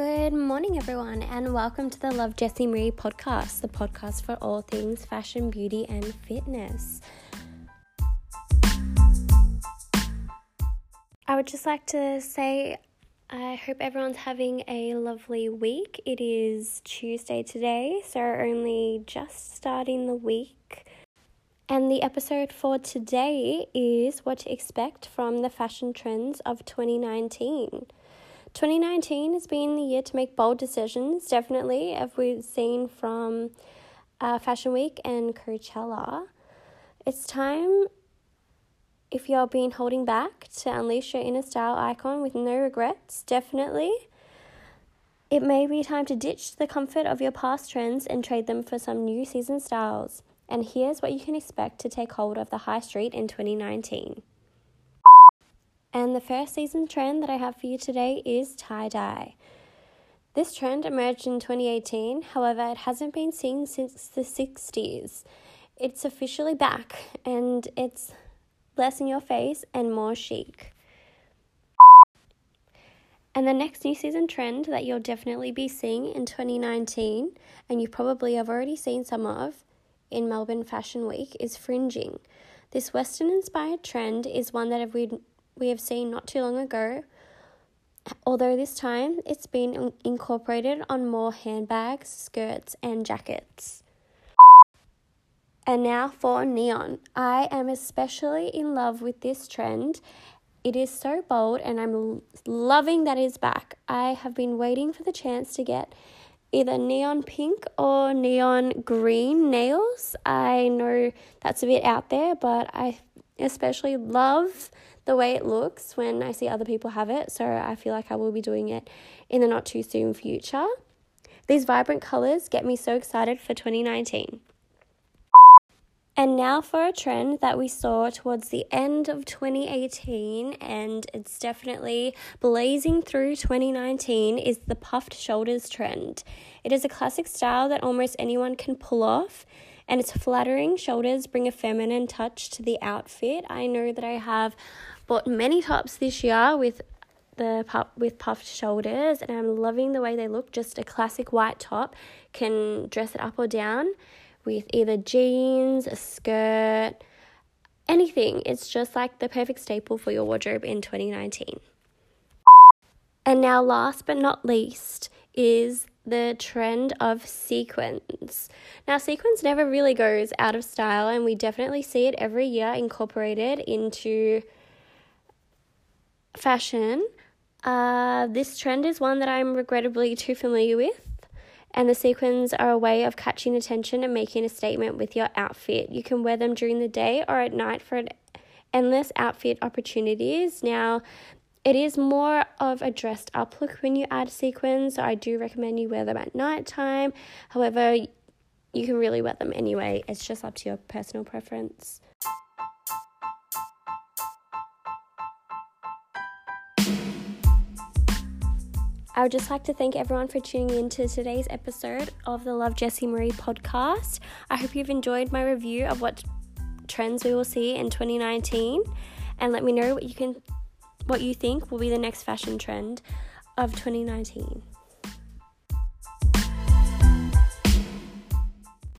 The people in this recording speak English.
Good morning, everyone, and welcome to the Love Jessie Marie podcast, the podcast for all things fashion, beauty, and fitness. I would just like to say I hope everyone's having a lovely week. It is Tuesday today, so only just starting the week. And the episode for today is what to expect from the fashion trends of 2019. 2019 has been the year to make bold decisions, definitely, as we've seen from uh, Fashion Week and Coachella. It's time, if you're been holding back, to unleash your inner style icon with no regrets, definitely. It may be time to ditch the comfort of your past trends and trade them for some new season styles. And here's what you can expect to take hold of the high street in 2019. And the first season trend that I have for you today is tie dye. This trend emerged in 2018, however, it hasn't been seen since the 60s. It's officially back and it's less in your face and more chic. And the next new season trend that you'll definitely be seeing in 2019, and you probably have already seen some of in Melbourne Fashion Week, is fringing. This Western inspired trend is one that we we have seen not too long ago, although this time it's been incorporated on more handbags, skirts, and jackets. And now for neon. I am especially in love with this trend. It is so bold, and I'm loving that it's back. I have been waiting for the chance to get either neon pink or neon green nails. I know that's a bit out there, but I especially love the way it looks when I see other people have it. So I feel like I will be doing it in the not too soon future. These vibrant colors get me so excited for 2019. And now for a trend that we saw towards the end of 2018 and it's definitely blazing through 2019 is the puffed shoulders trend. It is a classic style that almost anyone can pull off and its flattering shoulders bring a feminine touch to the outfit. I know that I have bought many tops this year with the puff, with puffed shoulders and I'm loving the way they look. Just a classic white top can dress it up or down with either jeans, a skirt, anything. It's just like the perfect staple for your wardrobe in 2019. And now, last but not least, is the trend of sequins. Now, sequins never really goes out of style, and we definitely see it every year incorporated into fashion. Uh, this trend is one that I'm regrettably too familiar with and the sequins are a way of catching attention and making a statement with your outfit. You can wear them during the day or at night for endless outfit opportunities. Now, it is more of a dressed up look when you add sequins, so I do recommend you wear them at night time. However, you can really wear them anyway, it's just up to your personal preference. I would just like to thank everyone for tuning in to today's episode of the Love Jessie Marie podcast. I hope you've enjoyed my review of what trends we will see in 2019 and let me know what you can what you think will be the next fashion trend of 2019.